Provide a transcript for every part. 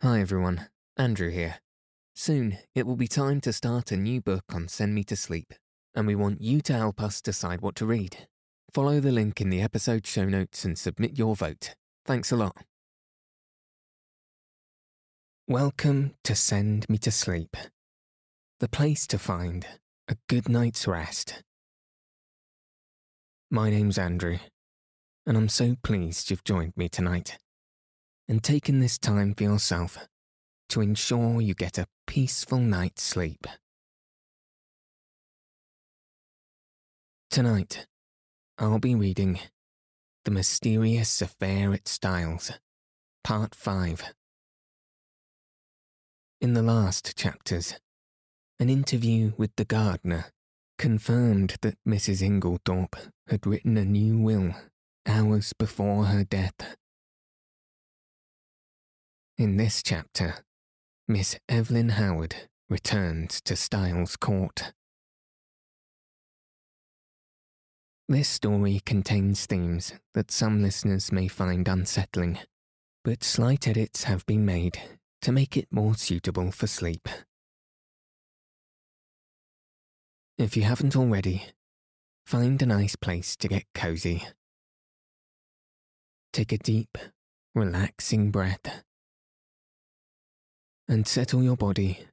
Hi everyone, Andrew here. Soon, it will be time to start a new book on Send Me to Sleep, and we want you to help us decide what to read. Follow the link in the episode show notes and submit your vote. Thanks a lot. Welcome to Send Me to Sleep, the place to find a good night's rest. My name's Andrew, and I'm so pleased you've joined me tonight and taken this time for yourself to ensure you get a peaceful night's sleep. Tonight, I'll be reading The Mysterious Affair at Styles, Part 5. In the last chapters, an interview with the gardener confirmed that Mrs. Inglethorpe had written a new will hours before her death. In this chapter, Miss Evelyn Howard returns to Styles Court. This story contains themes that some listeners may find unsettling, but slight edits have been made to make it more suitable for sleep. If you haven't already, find a nice place to get cozy. Take a deep, relaxing breath. And settle your body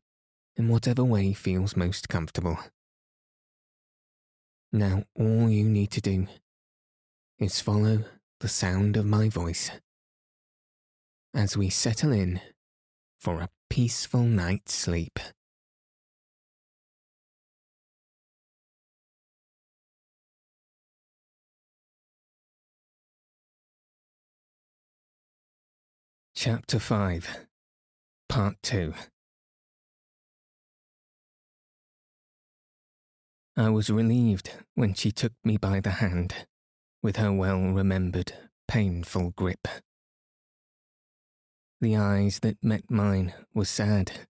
in whatever way feels most comfortable. Now, all you need to do is follow the sound of my voice as we settle in for a peaceful night's sleep. Chapter 5 Part 2 I was relieved when she took me by the hand, with her well remembered, painful grip. The eyes that met mine were sad,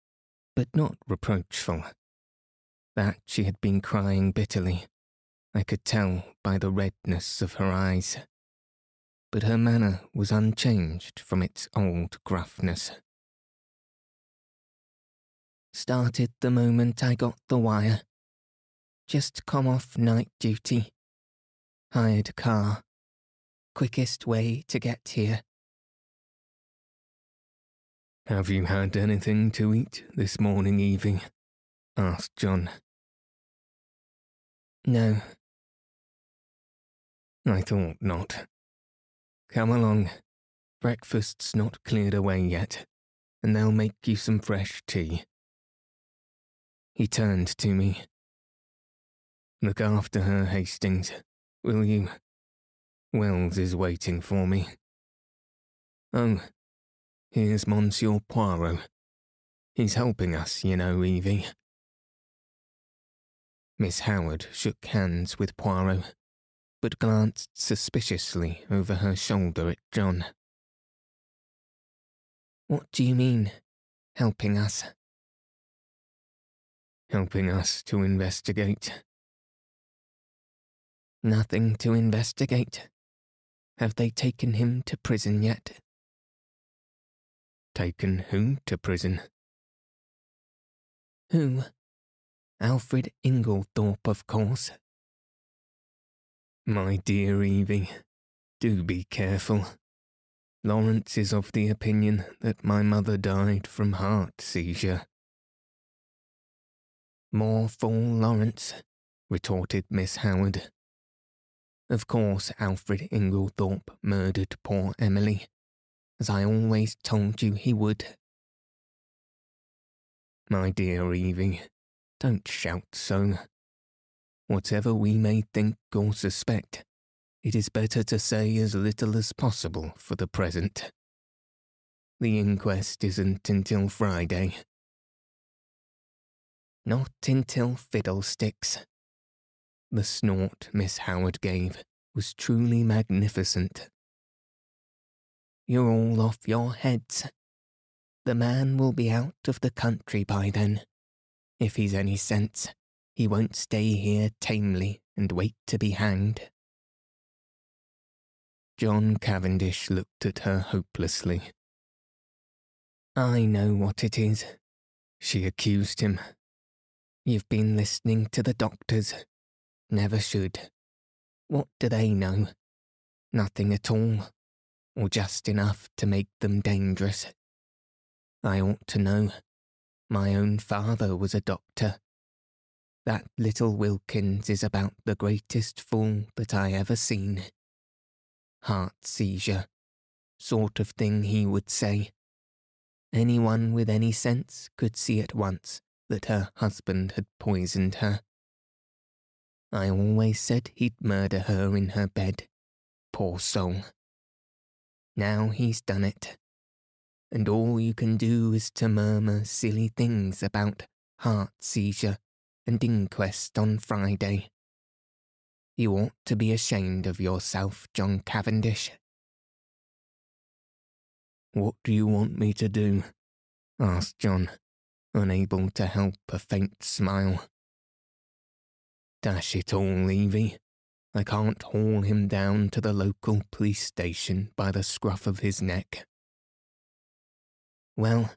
but not reproachful. That she had been crying bitterly, I could tell by the redness of her eyes but her manner was unchanged from its old gruffness. Started the moment I got the wire. Just come off night duty. Hired car. Quickest way to get here. Have you had anything to eat this morning, Evie? asked John. No. I thought not. Come along. Breakfast's not cleared away yet, and they'll make you some fresh tea. He turned to me. Look after her, Hastings, will you? Wells is waiting for me. Oh, here's Monsieur Poirot. He's helping us, you know, Evie. Miss Howard shook hands with Poirot but glanced suspiciously over her shoulder at John. What do you mean, helping us? Helping us to investigate. Nothing to investigate. Have they taken him to prison yet? Taken who to prison? Who? Alfred Inglethorpe, of course. My dear Evie, do be careful. Lawrence is of the opinion that my mother died from heart seizure. More fool Lawrence, retorted Miss Howard. Of course Alfred Inglethorpe murdered poor Emily, as I always told you he would. My dear Evie, don't shout so. Whatever we may think or suspect, it is better to say as little as possible for the present. The inquest isn't until Friday. Not until fiddlesticks. The snort Miss Howard gave was truly magnificent. You're all off your heads. The man will be out of the country by then, if he's any sense. He won't stay here tamely and wait to be hanged. John Cavendish looked at her hopelessly. I know what it is, she accused him. You've been listening to the doctors. Never should. What do they know? Nothing at all, or just enough to make them dangerous. I ought to know. My own father was a doctor. That little Wilkins is about the greatest fool that I ever seen. Heart seizure, sort of thing he would say. Anyone with any sense could see at once that her husband had poisoned her. I always said he'd murder her in her bed. Poor soul. Now he's done it. And all you can do is to murmur silly things about heart seizure and inquest on Friday. You ought to be ashamed of yourself, John Cavendish. What do you want me to do? asked John, unable to help a faint smile. Dash it all, Evie. I can't haul him down to the local police station by the scruff of his neck. Well,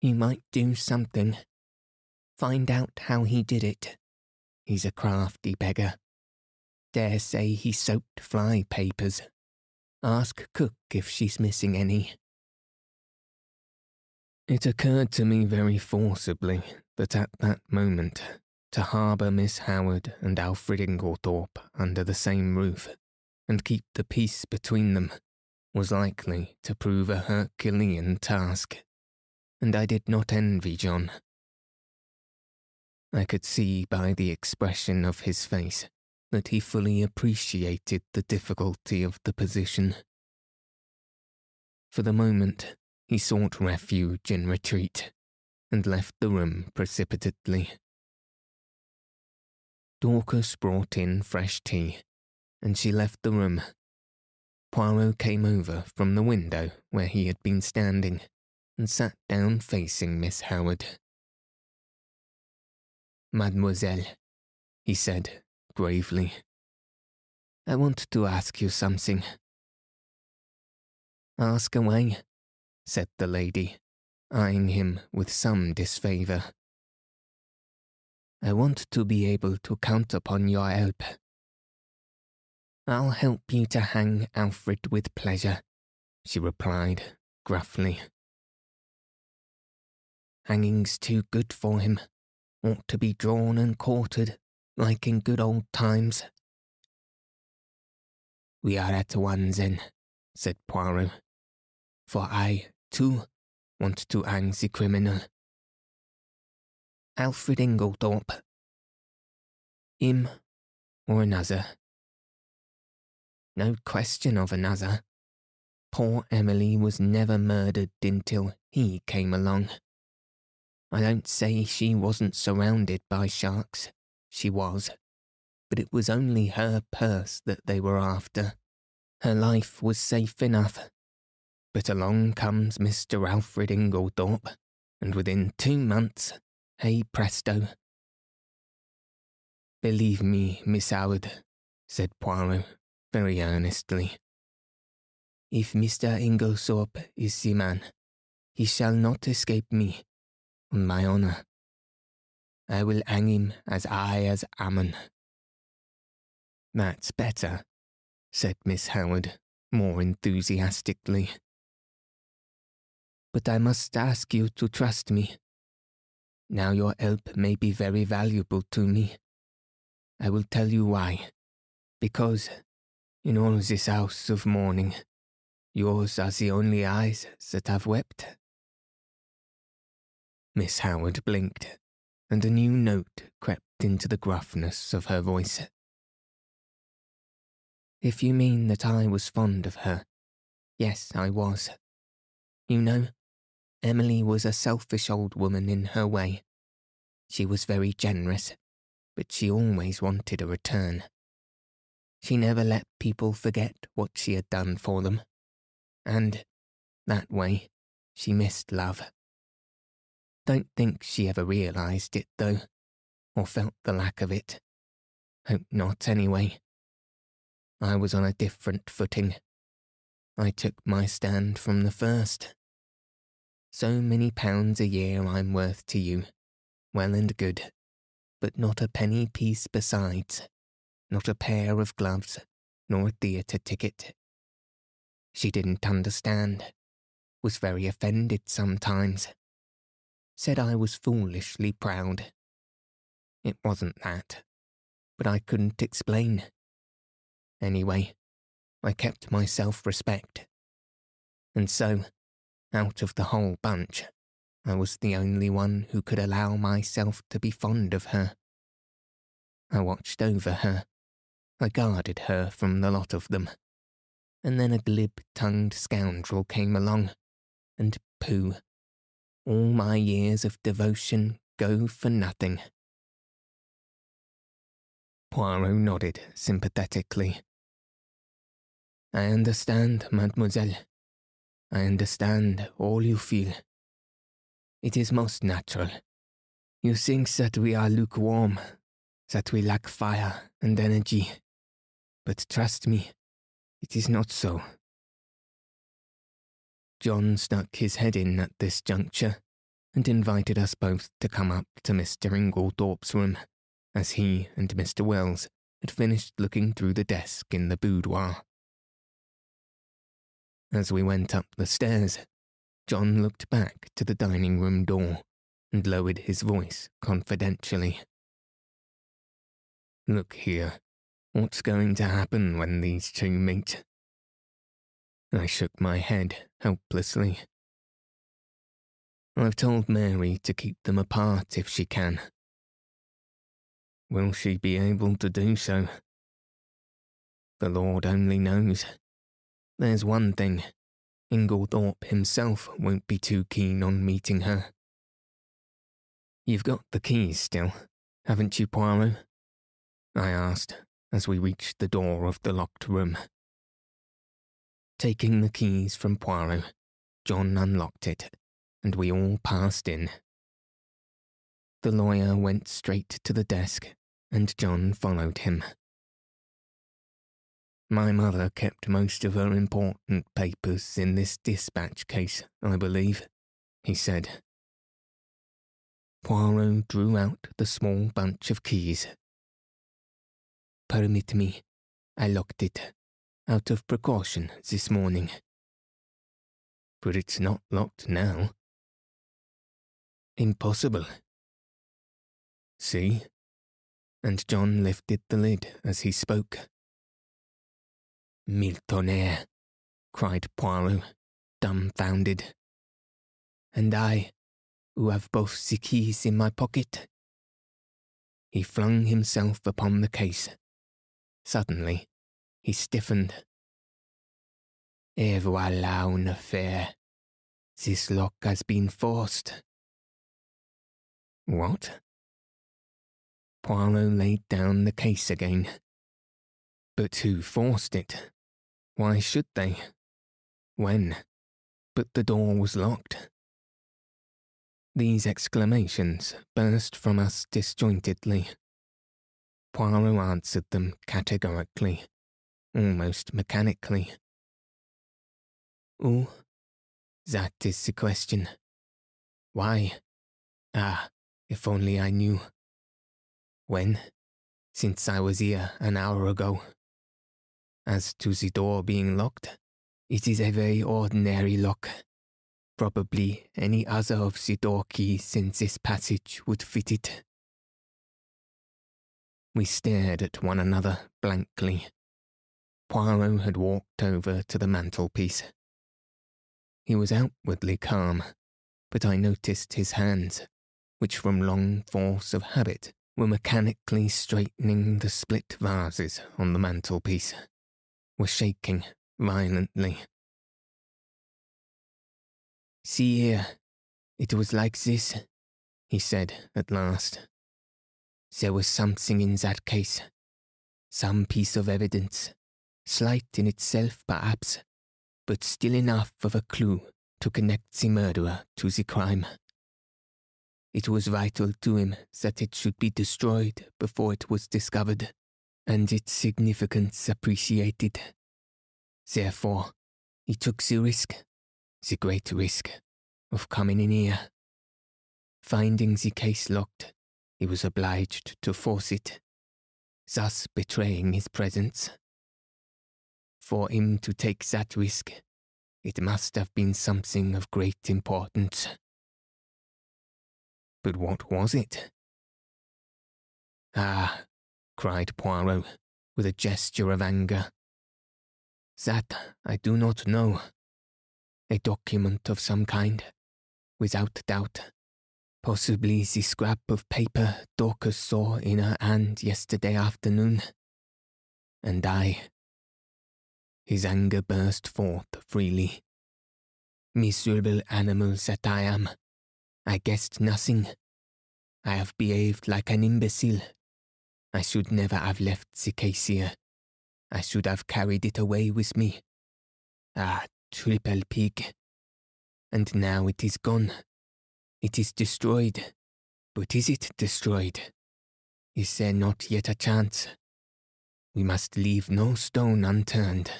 you might do something. Find out how he did it. He's a crafty beggar. Dare say he soaked fly papers. Ask cook if she's missing any. It occurred to me very forcibly that at that moment, to harbour Miss Howard and Alfred Inglethorpe under the same roof, and keep the peace between them, was likely to prove a Herculean task, and I did not envy John. I could see by the expression of his face that he fully appreciated the difficulty of the position. For the moment, he sought refuge in retreat and left the room precipitately. Dorcas brought in fresh tea, and she left the room. Poirot came over from the window where he had been standing and sat down facing Miss Howard. Mademoiselle, he said gravely, I want to ask you something. Ask away, said the lady, eyeing him with some disfavour. I want to be able to count upon your help. I'll help you to hang Alfred with pleasure, she replied gruffly. Hanging's too good for him. Ought to be drawn and quartered, like in good old times. We are at one's then, said Poirot, for I too want to hang the criminal. Alfred Inglethorpe. Him or another. No question of another. Poor Emily was never murdered until he came along. I don't say she wasn't surrounded by sharks. She was. But it was only her purse that they were after. Her life was safe enough but along comes Mr. Alfred Inglethorpe, and within two months, hey presto. Believe me, Miss Howard, said Poirot, very earnestly. If Mr. Inglethorpe is the man, he shall not escape me, on my honour. I will hang him as high as Haman. That's better, said Miss Howard, more enthusiastically but I must ask you to trust me. Now your help may be very valuable to me. I will tell you why. Because, in all this house of mourning, yours are the only eyes that have wept. Miss Howard blinked, and a new note crept into the gruffness of her voice. If you mean that I was fond of her, yes, I was. You know, Emily was a selfish old woman in her way. She was very generous, but she always wanted a return. She never let people forget what she had done for them. And, that way, she missed love. Don't think she ever realized it, though, or felt the lack of it. Hope not, anyway. I was on a different footing. I took my stand from the first. So many pounds a year I'm worth to you, well and good, but not a penny piece besides, not a pair of gloves, nor a theatre ticket. She didn't understand, was very offended sometimes, said I was foolishly proud. It wasn't that, but I couldn't explain. Anyway, I kept my self respect. And so, out of the whole bunch, I was the only one who could allow myself to be fond of her. I watched over her. I guarded her from the lot of them. And then a glib tongued scoundrel came along, and pooh, all my years of devotion go for nothing. Poirot nodded sympathetically. I understand, mademoiselle. I understand all you feel. It is most natural. You think that we are lukewarm, that we lack fire and energy. But trust me, it is not so. John stuck his head in at this juncture and invited us both to come up to Mr. Inglethorpe's room, as he and Mr. Wells had finished looking through the desk in the boudoir. As we went up the stairs, John looked back to the dining room door and lowered his voice confidentially. Look here, what's going to happen when these two meet? I shook my head helplessly. I've told Mary to keep them apart if she can. Will she be able to do so? The Lord only knows. There's one thing. Inglethorpe himself won't be too keen on meeting her. You've got the keys still, haven't you, Poirot? I asked as we reached the door of the locked room. Taking the keys from Poirot, John unlocked it, and we all passed in. The lawyer went straight to the desk, and John followed him. My mother kept most of her important papers in this dispatch case, I believe, he said. Poirot drew out the small bunch of keys. Permit me, I locked it, out of precaution this morning. But it's not locked now. Impossible. See? And John lifted the lid as he spoke. Mille cried Poirot, dumbfounded. And I, who have both the keys in my pocket. He flung himself upon the case. Suddenly, he stiffened. Et voilà une affaire. This lock has been forced. What? Poirot laid down the case again. But who forced it? Why should they? When? But the door was locked. These exclamations burst from us disjointedly. Poirot answered them categorically, almost mechanically. Oh, that is the question. Why? Ah, if only I knew. When? Since I was here an hour ago. As to the door being locked, it is a very ordinary lock. Probably any other of the door keys in this passage would fit it. We stared at one another blankly. Poirot had walked over to the mantelpiece. He was outwardly calm, but I noticed his hands, which from long force of habit were mechanically straightening the split vases on the mantelpiece were shaking violently. See here, it was like this, he said at last. There was something in that case, some piece of evidence, slight in itself perhaps, but still enough of a clue to connect the murderer to the crime. It was vital to him that it should be destroyed before it was discovered and its significance appreciated. Therefore, he took the risk, the great risk, of coming in here. Finding the case locked, he was obliged to force it, thus betraying his presence. For him to take that risk, it must have been something of great importance. But what was it? Ah, cried Poirot, with a gesture of anger. That I do not know. A document of some kind, without doubt. Possibly the scrap of paper Dorcas saw in her hand yesterday afternoon. And I. His anger burst forth freely. Miserable animal that I am. I guessed nothing. I have behaved like an imbecile. I should never have left case. I should have carried it away with me. Ah, triple pig. And now it is gone. It is destroyed. But is it destroyed? Is there not yet a chance? We must leave no stone unturned.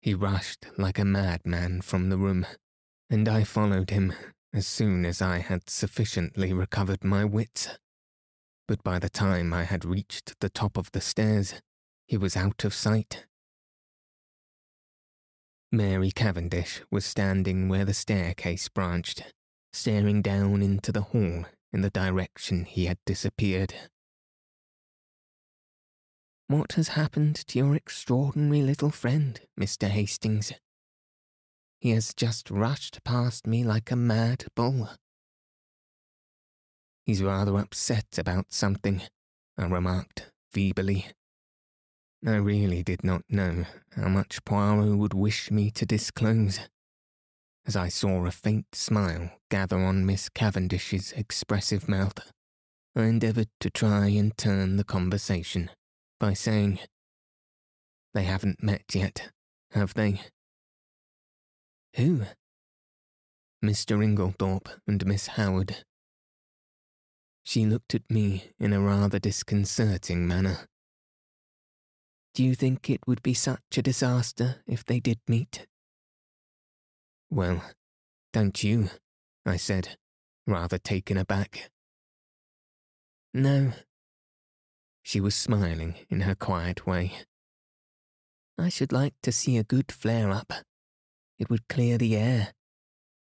He rushed like a madman from the room, and I followed him as soon as I had sufficiently recovered my wits. But by the time I had reached the top of the stairs, he was out of sight. Mary Cavendish was standing where the staircase branched, staring down into the hall in the direction he had disappeared. What has happened to your extraordinary little friend, Mr. Hastings? He has just rushed past me like a mad bull. He's rather upset about something, I remarked feebly. I really did not know how much Poirot would wish me to disclose. As I saw a faint smile gather on Miss Cavendish's expressive mouth, I endeavoured to try and turn the conversation by saying, They haven't met yet, have they? Who? Mr. Inglethorpe and Miss Howard. She looked at me in a rather disconcerting manner. Do you think it would be such a disaster if they did meet? Well, don't you? I said, rather taken aback. No. She was smiling in her quiet way. I should like to see a good flare up. It would clear the air.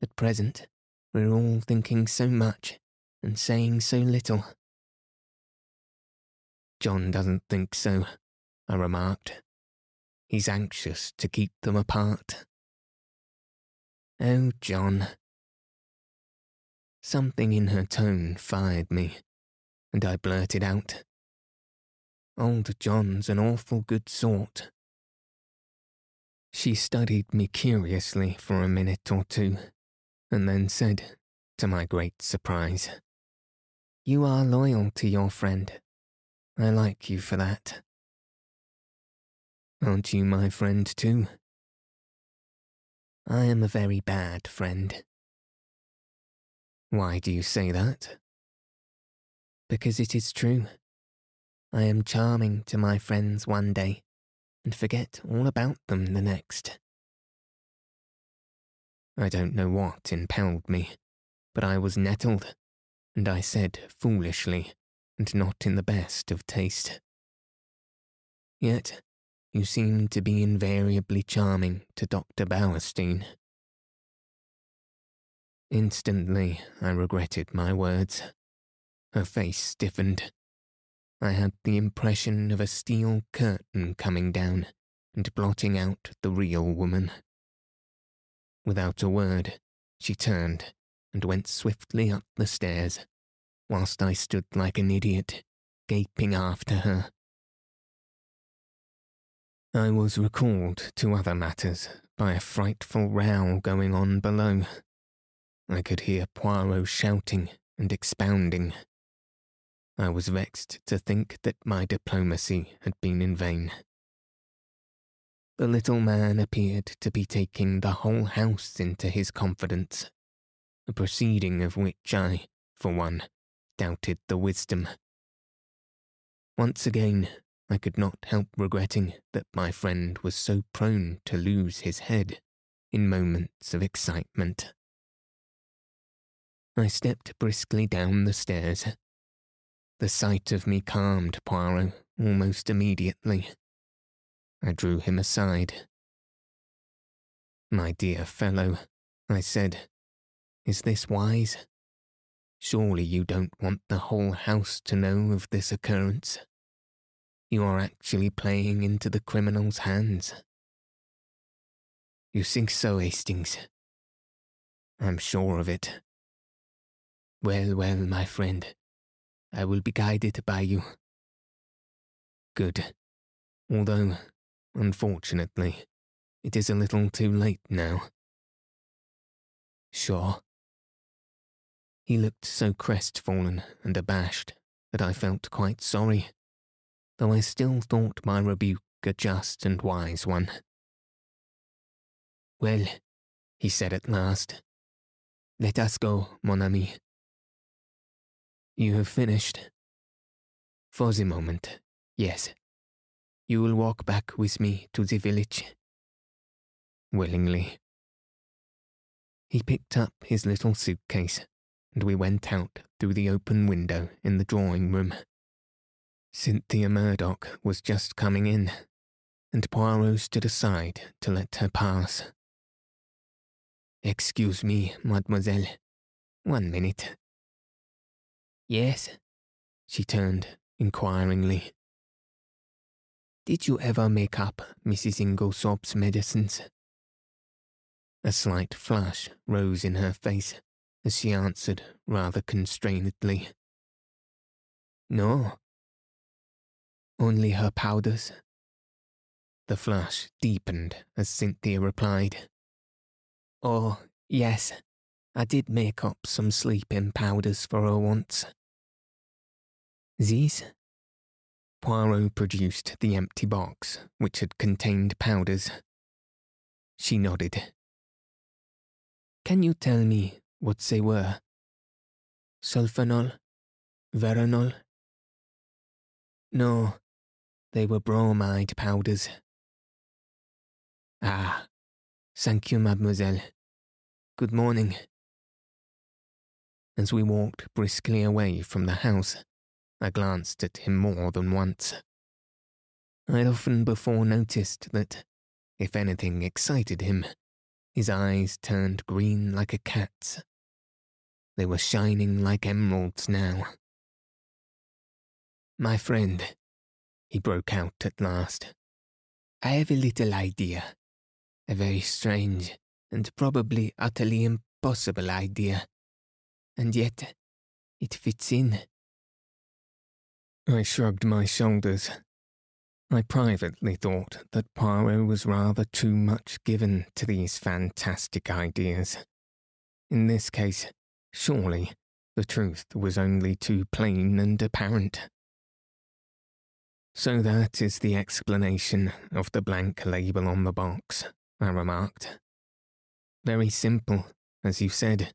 At present, we're all thinking so much and saying so little. John doesn't think so, I remarked. He's anxious to keep them apart. Oh, John. Something in her tone fired me, and I blurted out. Old John's an awful good sort. She studied me curiously for a minute or two, and then said, to my great surprise, You are loyal to your friend. I like you for that. Aren't you my friend too? I am a very bad friend. Why do you say that? Because it is true. I am charming to my friends one day and forget all about them the next. I don't know what impelled me, but I was nettled, and I said foolishly, and not in the best of taste. Yet you seem to be invariably charming to Dr. Bauerstein. Instantly, I regretted my words. Her face stiffened. I had the impression of a steel curtain coming down and blotting out the real woman. Without a word, she turned and went swiftly up the stairs, whilst I stood like an idiot, gaping after her I was recalled to other matters by a frightful row going on below. I could hear Poirot shouting and expounding. I was vexed to think that my diplomacy had been in vain. The little man appeared to be taking the whole house into his confidence, a proceeding of which I, for one, doubted the wisdom. Once again, I could not help regretting that my friend was so prone to lose his head in moments of excitement. I stepped briskly down the stairs. The sight of me calmed Poirot almost immediately. I drew him aside. My dear fellow, I said, is this wise? Surely you don't want the whole house to know of this occurrence. You are actually playing into the criminal's hands. You think so, Hastings? I'm sure of it. Well, well, my friend, I will be guided by you. Good. Although, unfortunately, it is a little too late now. Sure. He looked so crestfallen and abashed that I felt quite sorry, though I still thought my rebuke a just and wise one. Well, he said at last, let us go, mon ami. You have finished? For the moment, yes. You will walk back with me to the village? Willingly. He picked up his little suitcase and we went out through the open window in the drawing room. Cynthia Murdoch was just coming in, and Poirot stood aside to let her pass. Excuse me, mademoiselle. One minute. Yes? She turned inquiringly. Did you ever make up Mrs. Inglethorpe's medicines? A slight flush rose in her face as she answered rather constrainedly. No. Only her powders. The flush deepened as Cynthia replied. Oh, yes, I did make up some sleeping powders for her once. These? Poirot produced the empty box which had contained powders. She nodded. Can you tell me what they were. Sulfonal? Veronal? No, they were bromide powders. Ah, thank you, mademoiselle. Good morning. As we walked briskly away from the house, I glanced at him more than once. I'd often before noticed that, if anything excited him, his eyes turned green like a cat's. They were shining like emeralds now. My friend, he broke out at last, I have a little idea. A very strange and probably utterly impossible idea. And yet, it fits in. I shrugged my shoulders I privately thought that Poirot was rather too much given to these fantastic ideas. In this case, surely, the truth was only too plain and apparent. So that is the explanation of the blank label on the box, I remarked. Very simple, as you said.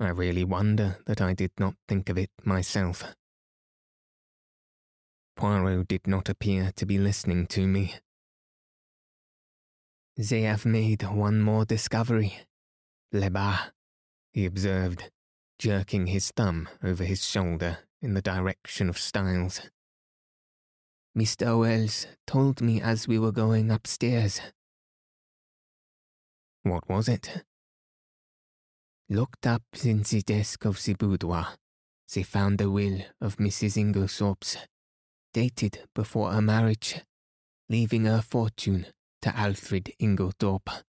I really wonder that I did not think of it myself. Poirot did not appear to be listening to me. They have made one more discovery. Là-bas, he observed, jerking his thumb over his shoulder in the direction of Styles. Mr. Wells told me as we were going upstairs. What was it? Looked up in the desk of the boudoir, they found the will of Mrs. Inglethorpe's dated before her marriage, leaving her fortune to Alfred Inglethorpe.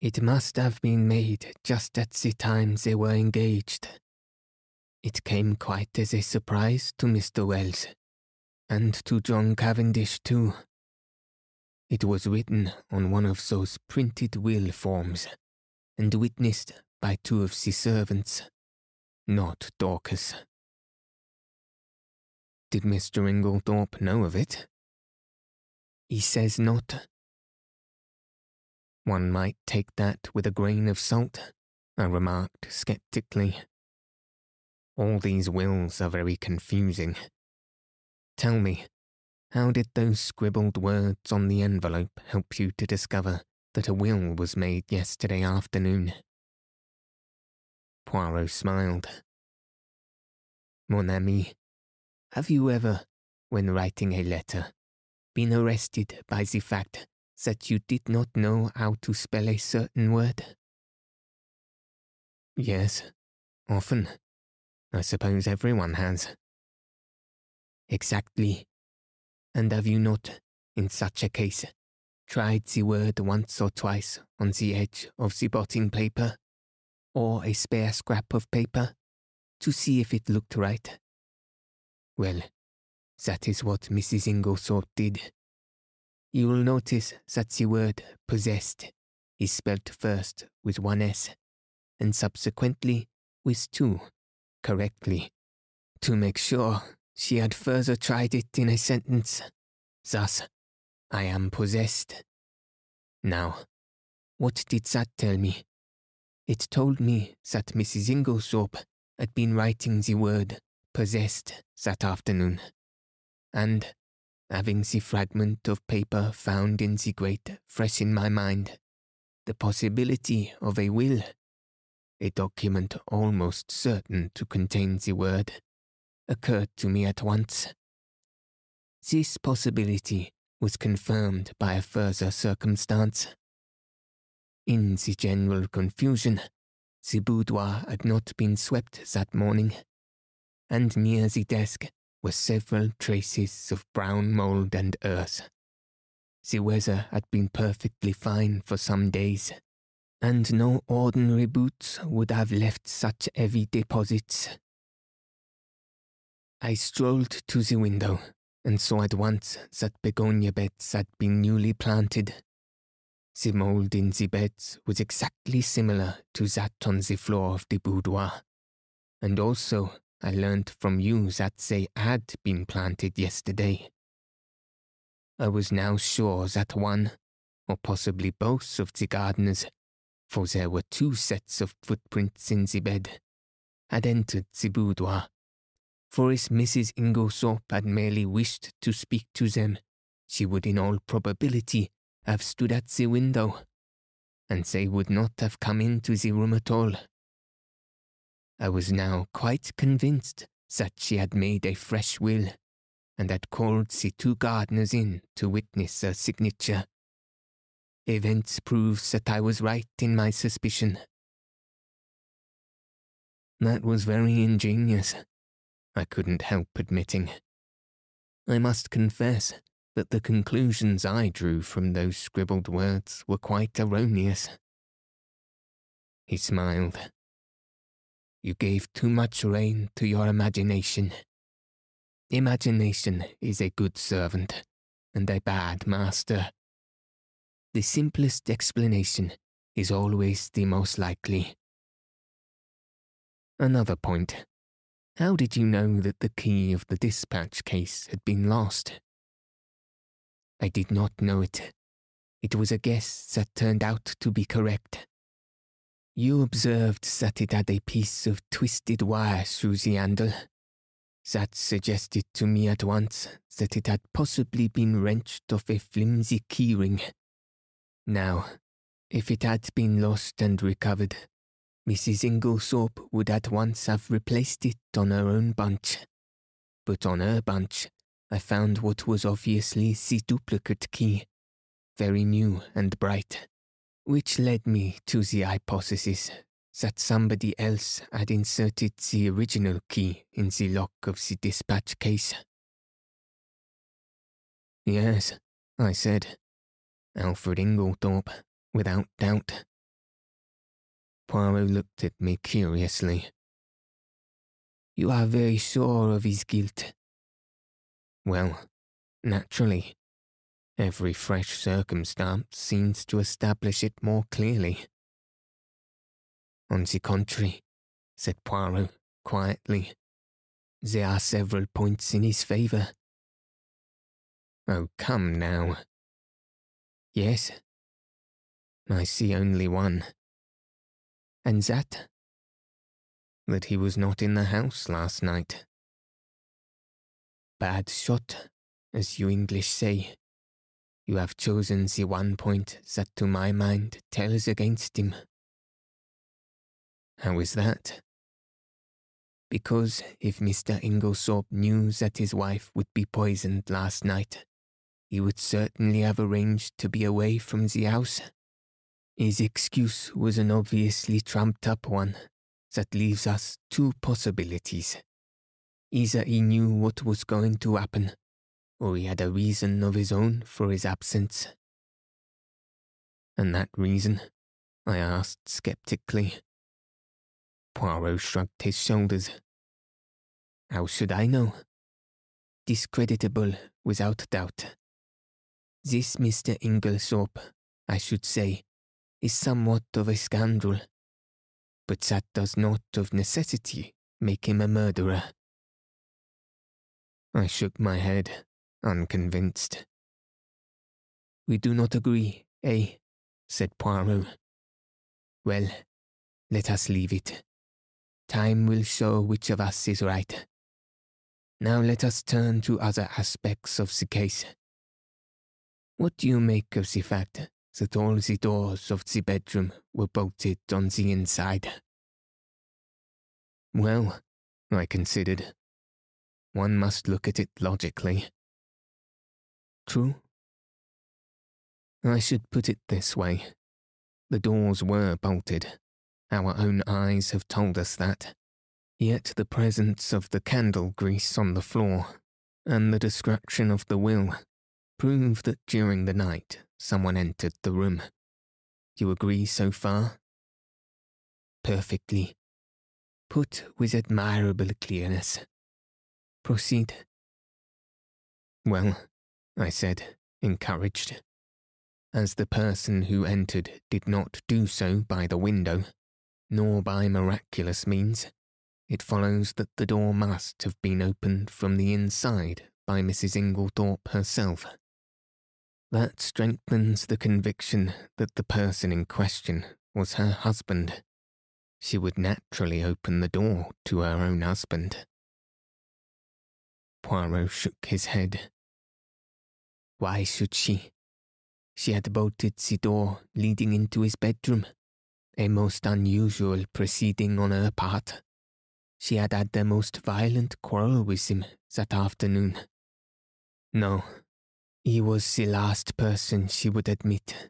It must have been made just at the time they were engaged. It came quite as a surprise to Mr. Wells, and to John Cavendish too. It was written on one of those printed will forms, and witnessed by two of the servants, not Dorcas. Did Mr. Inglethorpe know of it? He says not. One might take that with a grain of salt, I remarked sceptically. All these wills are very confusing. Tell me, how did those scribbled words on the envelope help you to discover that a will was made yesterday afternoon. Poirot smiled. Mon ami, have you ever, when writing a letter, been arrested by the fact that you did not know how to spell a certain word? Yes, often. I suppose everyone has. Exactly. And have you not, in such a case, tried the word once or twice on the edge of the blotting paper, or a spare scrap of paper, to see if it looked right? Well, that is what Mrs. Inglethorpe did. You will notice that the word possessed is spelt first with one S, and subsequently with two, correctly. To make sure, she had further tried it in a sentence. Thus, I am possessed. Now, what did that tell me? It told me that Mrs. Inglethorpe had been writing the word possessed that afternoon, and, having the fragment of paper found in the grate fresh in my mind, the possibility of a will, a document almost certain to contain the word, occurred to me at once. This possibility was confirmed by a further circumstance. In the general confusion, the boudoir had not been swept that morning, and near the desk were several traces of brown mould and earth. The weather had been perfectly fine for some days, and no ordinary boots would have left such heavy deposits. I strolled to the window and saw at once that begonia beds had been newly planted. The mould in the beds was exactly similar to that on the floor of the boudoir, and also I learnt from you that they had been planted yesterday. I was now sure that one, or possibly both of the gardeners, for there were two sets of footprints in the bed, had entered the boudoir for if Mrs. Inglethorpe had merely wished to speak to them, she would in all probability have stood at the window, and they would not have come into the room at all. I was now quite convinced that she had made a fresh will, and had called the two gardeners in to witness her signature. Events proves that I was right in my suspicion. That was very ingenious, I couldn't help admitting. I must confess that the conclusions I drew from those scribbled words were quite erroneous. He smiled. You gave too much rein to your imagination. Imagination is a good servant and a bad master. The simplest explanation is always the most likely. Another point how did you know that the key of the dispatch case had been lost? I did not know it. It was a guess that turned out to be correct. You observed that it had a piece of twisted wire through the handle. That suggested to me at once that it had possibly been wrenched off a flimsy keyring. Now, if it had been lost and recovered, Mrs. Inglethorpe would at once have replaced it on her own bunch. But on her bunch, I found what was obviously the duplicate key, very new and bright, which led me to the hypothesis that somebody else had inserted the original key in the lock of the dispatch case. Yes, I said. Alfred Inglethorpe, without doubt. Poirot looked at me curiously. You are very sure of his guilt. Well, naturally. Every fresh circumstance seems to establish it more clearly. On the contrary, said Poirot quietly, there are several points in his favour. Oh, come now. Yes. I see only one. And that? That he was not in the house last night. Bad shot, as you English say. You have chosen the one point that to my mind tells against him. How is that? Because if Mr. Inglethorpe knew that his wife would be poisoned last night, he would certainly have arranged to be away from the house. His excuse was an obviously trumped up one that leaves us two possibilities. Either he knew what was going to happen, or he had a reason of his own for his absence. And that reason? I asked skeptically. Poirot shrugged his shoulders. How should I know? Discreditable, without doubt. This Mr. Inglethorpe, I should say, is somewhat of a scoundrel. But that does not of necessity make him a murderer. I shook my head, unconvinced. We do not agree, eh? said Poirot. Well, let us leave it. Time will show which of us is right. Now let us turn to other aspects of the case. What do you make of the fact that all the doors of the bedroom were bolted on the inside? Well, I considered, one must look at it logically. True. I should put it this way. The doors were bolted. Our own eyes have told us that. Yet the presence of the candle grease on the floor and the destruction of the will prove that during the night someone entered the room. You agree so far? Perfectly. Put with admirable clearness. Proceed. Well, I said, encouraged. As the person who entered did not do so by the window, nor by miraculous means, it follows that the door must have been opened from the inside by Mrs. Inglethorpe herself. That strengthens the conviction that the person in question was her husband. She would naturally open the door to her own husband. Poirot shook his head. Why should she? She had bolted the door leading into his bedroom, a most unusual proceeding on her part. She had had the most violent quarrel with him that afternoon. No, he was the last person she would admit.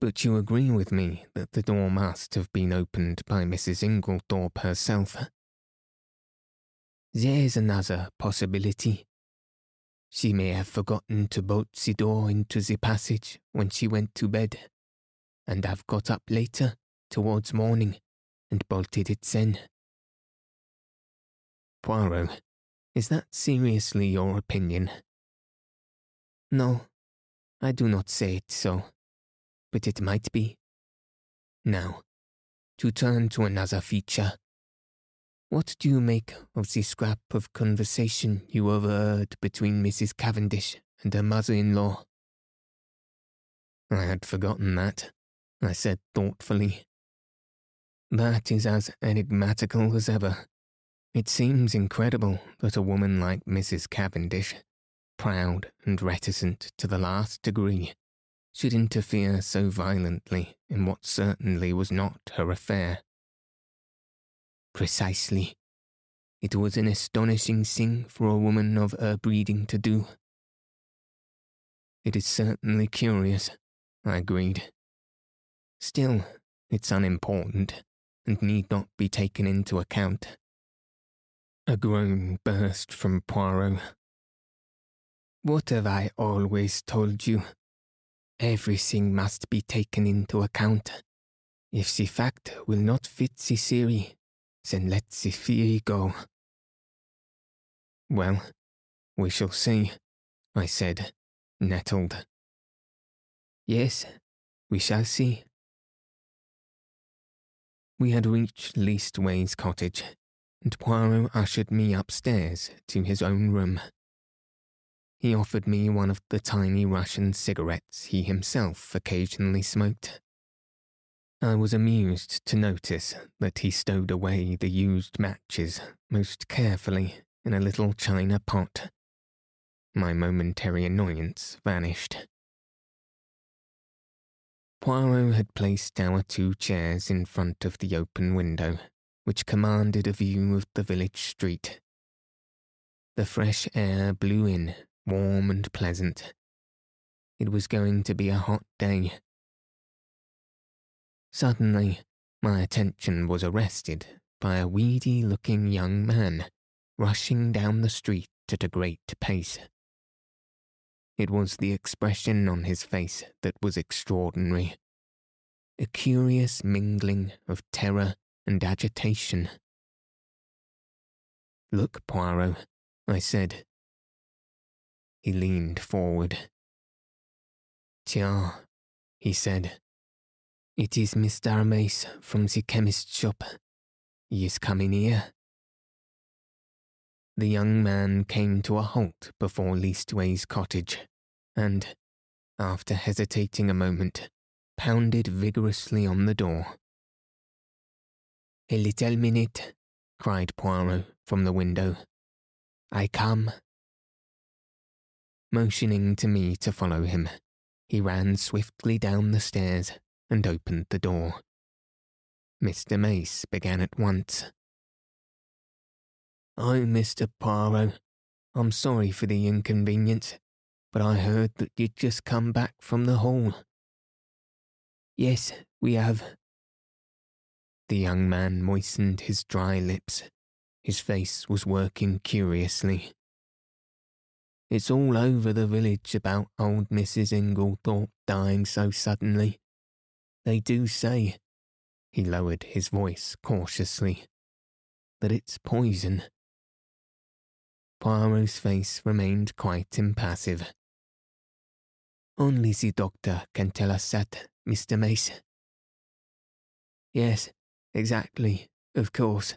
But you agree with me that the door must have been opened by Mrs. Inglethorpe herself. There's another possibility. She may have forgotten to bolt the door into the passage when she went to bed, and have got up later, towards morning, and bolted it then. Poirot, is that seriously your opinion? No, I do not say it so, but it might be. Now, to turn to another feature. What do you make of the scrap of conversation you overheard between Mrs. Cavendish and her mother-in-law? I had forgotten that, I said thoughtfully. That is as enigmatical as ever. It seems incredible that a woman like Mrs. Cavendish proud and reticent to the last degree, should interfere so violently in what certainly was not her affair. Precisely. It was an astonishing thing for a woman of her breeding to do. It is certainly curious, I agreed. Still, it's unimportant and need not be taken into account. A groan burst from Poirot what have I always told you? Everything must be taken into account. If the fact will not fit the theory, then let the theory go. Well, we shall see, I said, nettled. Yes, we shall see. We had reached Leastways cottage, and Poirot ushered me upstairs to his own room he offered me one of the tiny Russian cigarettes he himself occasionally smoked. I was amused to notice that he stowed away the used matches most carefully in a little china pot. my momentary annoyance vanished. Poirot had placed our two chairs in front of the open window, which commanded a view of the village street. The fresh air blew in, warm and pleasant. It was going to be a hot day. Suddenly, my attention was arrested by a weedy looking young man rushing down the street at a great pace. It was the expression on his face that was extraordinary. A curious mingling of terror and agitation. Look, Poirot, I said. He leaned forward. Tiens, he said. It is Mr. Mace from the chemist's shop. He is coming here. The young man came to a halt before Leastways cottage, and, after hesitating a moment, pounded vigorously on the door. A little minute, cried Poirot from the window. I come. Motioning to me to follow him, he ran swiftly down the stairs and opened the door. Mr. Mace began at once. I'm Mr. Poirot. I'm sorry for the inconvenience, but I heard that you'd just come back from the hall. Yes, we have. The young man moistened his dry lips. His face was working curiously. It's all over the village about old Mrs. Inglethorpe dying so suddenly. They do say, he lowered his voice cautiously, that it's poison. Poirot's face remained quite impassive. Only the doctor can tell us that, Mr. Mace. Yes, exactly, of course.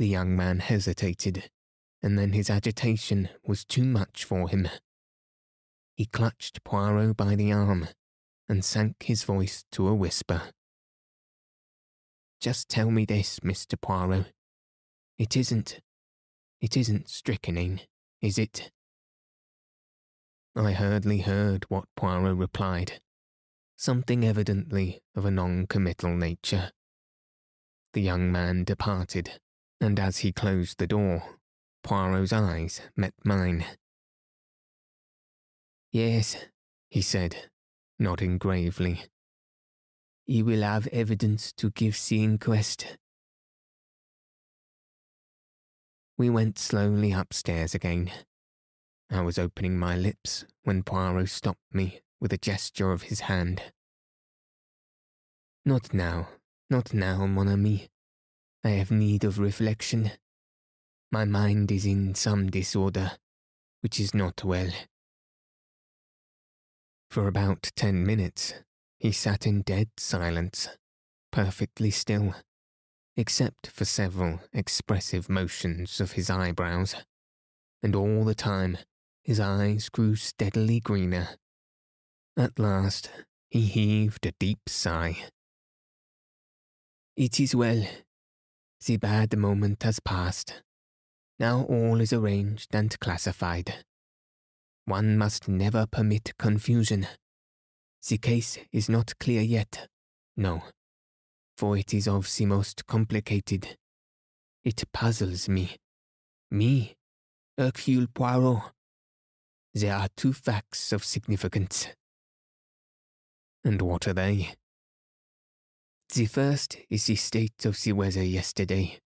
The young man hesitated, and then his agitation was too much for him. He clutched Poirot by the arm and sank his voice to a whisper. Just tell me this, Mr. Poirot. It isn't it isn't strychnine, is it? I hardly heard what Poirot replied. Something evidently of a non-committal nature. The young man departed, and as he closed the door, Poirot's eyes met mine. Yes, he said, nodding gravely. He will have evidence to give the inquest. We went slowly upstairs again. I was opening my lips when Poirot stopped me with a gesture of his hand. Not now, not now, mon ami. I have need of reflection. My mind is in some disorder, which is not well. For about ten minutes, he sat in dead silence, perfectly still except for several expressive motions of his eyebrows, and all the time his eyes grew steadily greener. At last he heaved a deep sigh. It is well. The bad moment has passed. Now all is arranged and classified. One must never permit confusion. The case is not clear yet. No for it is of the most complicated. It puzzles me. Me, Hercule Poirot. There are two facts of significance. And what are they? The first is the state of the weather yesterday.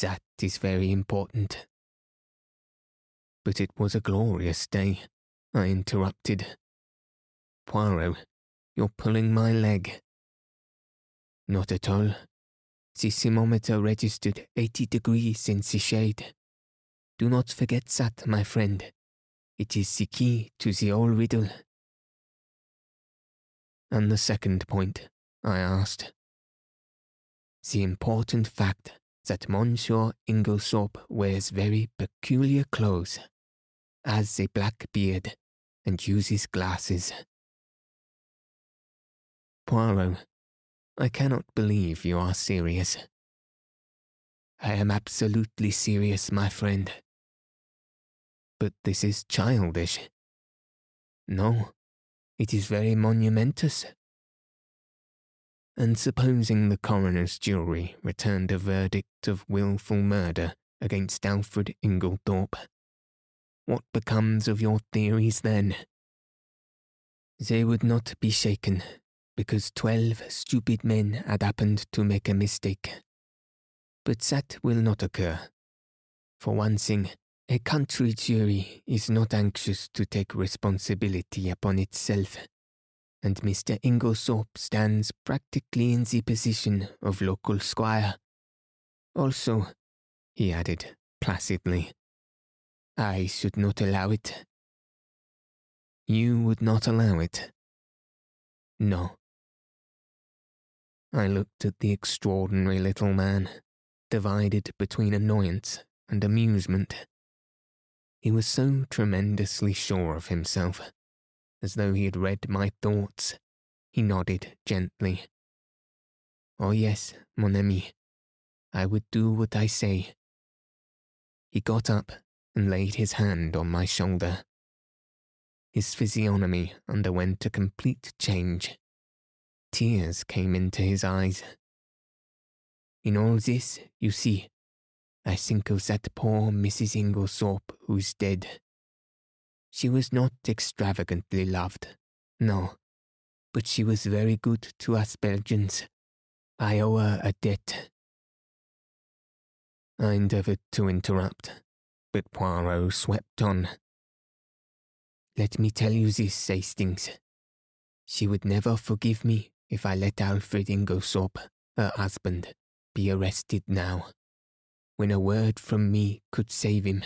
That is very important. But it was a glorious day, I interrupted. Poirot, you're pulling my leg. Not at all. The thermometer registered 80 degrees in the shade. Do not forget that, my friend. It is the key to the whole riddle. And the second point, I asked. The important fact that Monsieur Inglethorpe wears very peculiar clothes, has a black beard, and uses glasses. Poirot I cannot believe you are serious. I am absolutely serious, my friend. but this is childish. No, it is very monumentous. And supposing the coroner's jury returned a verdict of wilful murder against Alfred Inglethorpe, what becomes of your theories then? They would not be shaken because twelve stupid men had happened to make a mistake. But that will not occur. For one thing, a country jury is not anxious to take responsibility upon itself, and Mr. Inglethorpe stands practically in the position of local squire. Also, he added placidly, I should not allow it. You would not allow it? No. I looked at the extraordinary little man, divided between annoyance and amusement. He was so tremendously sure of himself, as though he had read my thoughts. He nodded gently. Oh, yes, mon ami, I would do what I say. He got up and laid his hand on my shoulder. His physiognomy underwent a complete change. Tears came into his eyes. In all this, you see, I think of that poor Mrs. Inglethorpe who's dead. She was not extravagantly loved, no, but she was very good to us Belgians. I owe her a debt. I endeavoured to interrupt, but Poirot swept on. Let me tell you this, Hastings. She would never forgive me if I let Alfred Inglethorpe, her husband, be arrested now, when a word from me could save him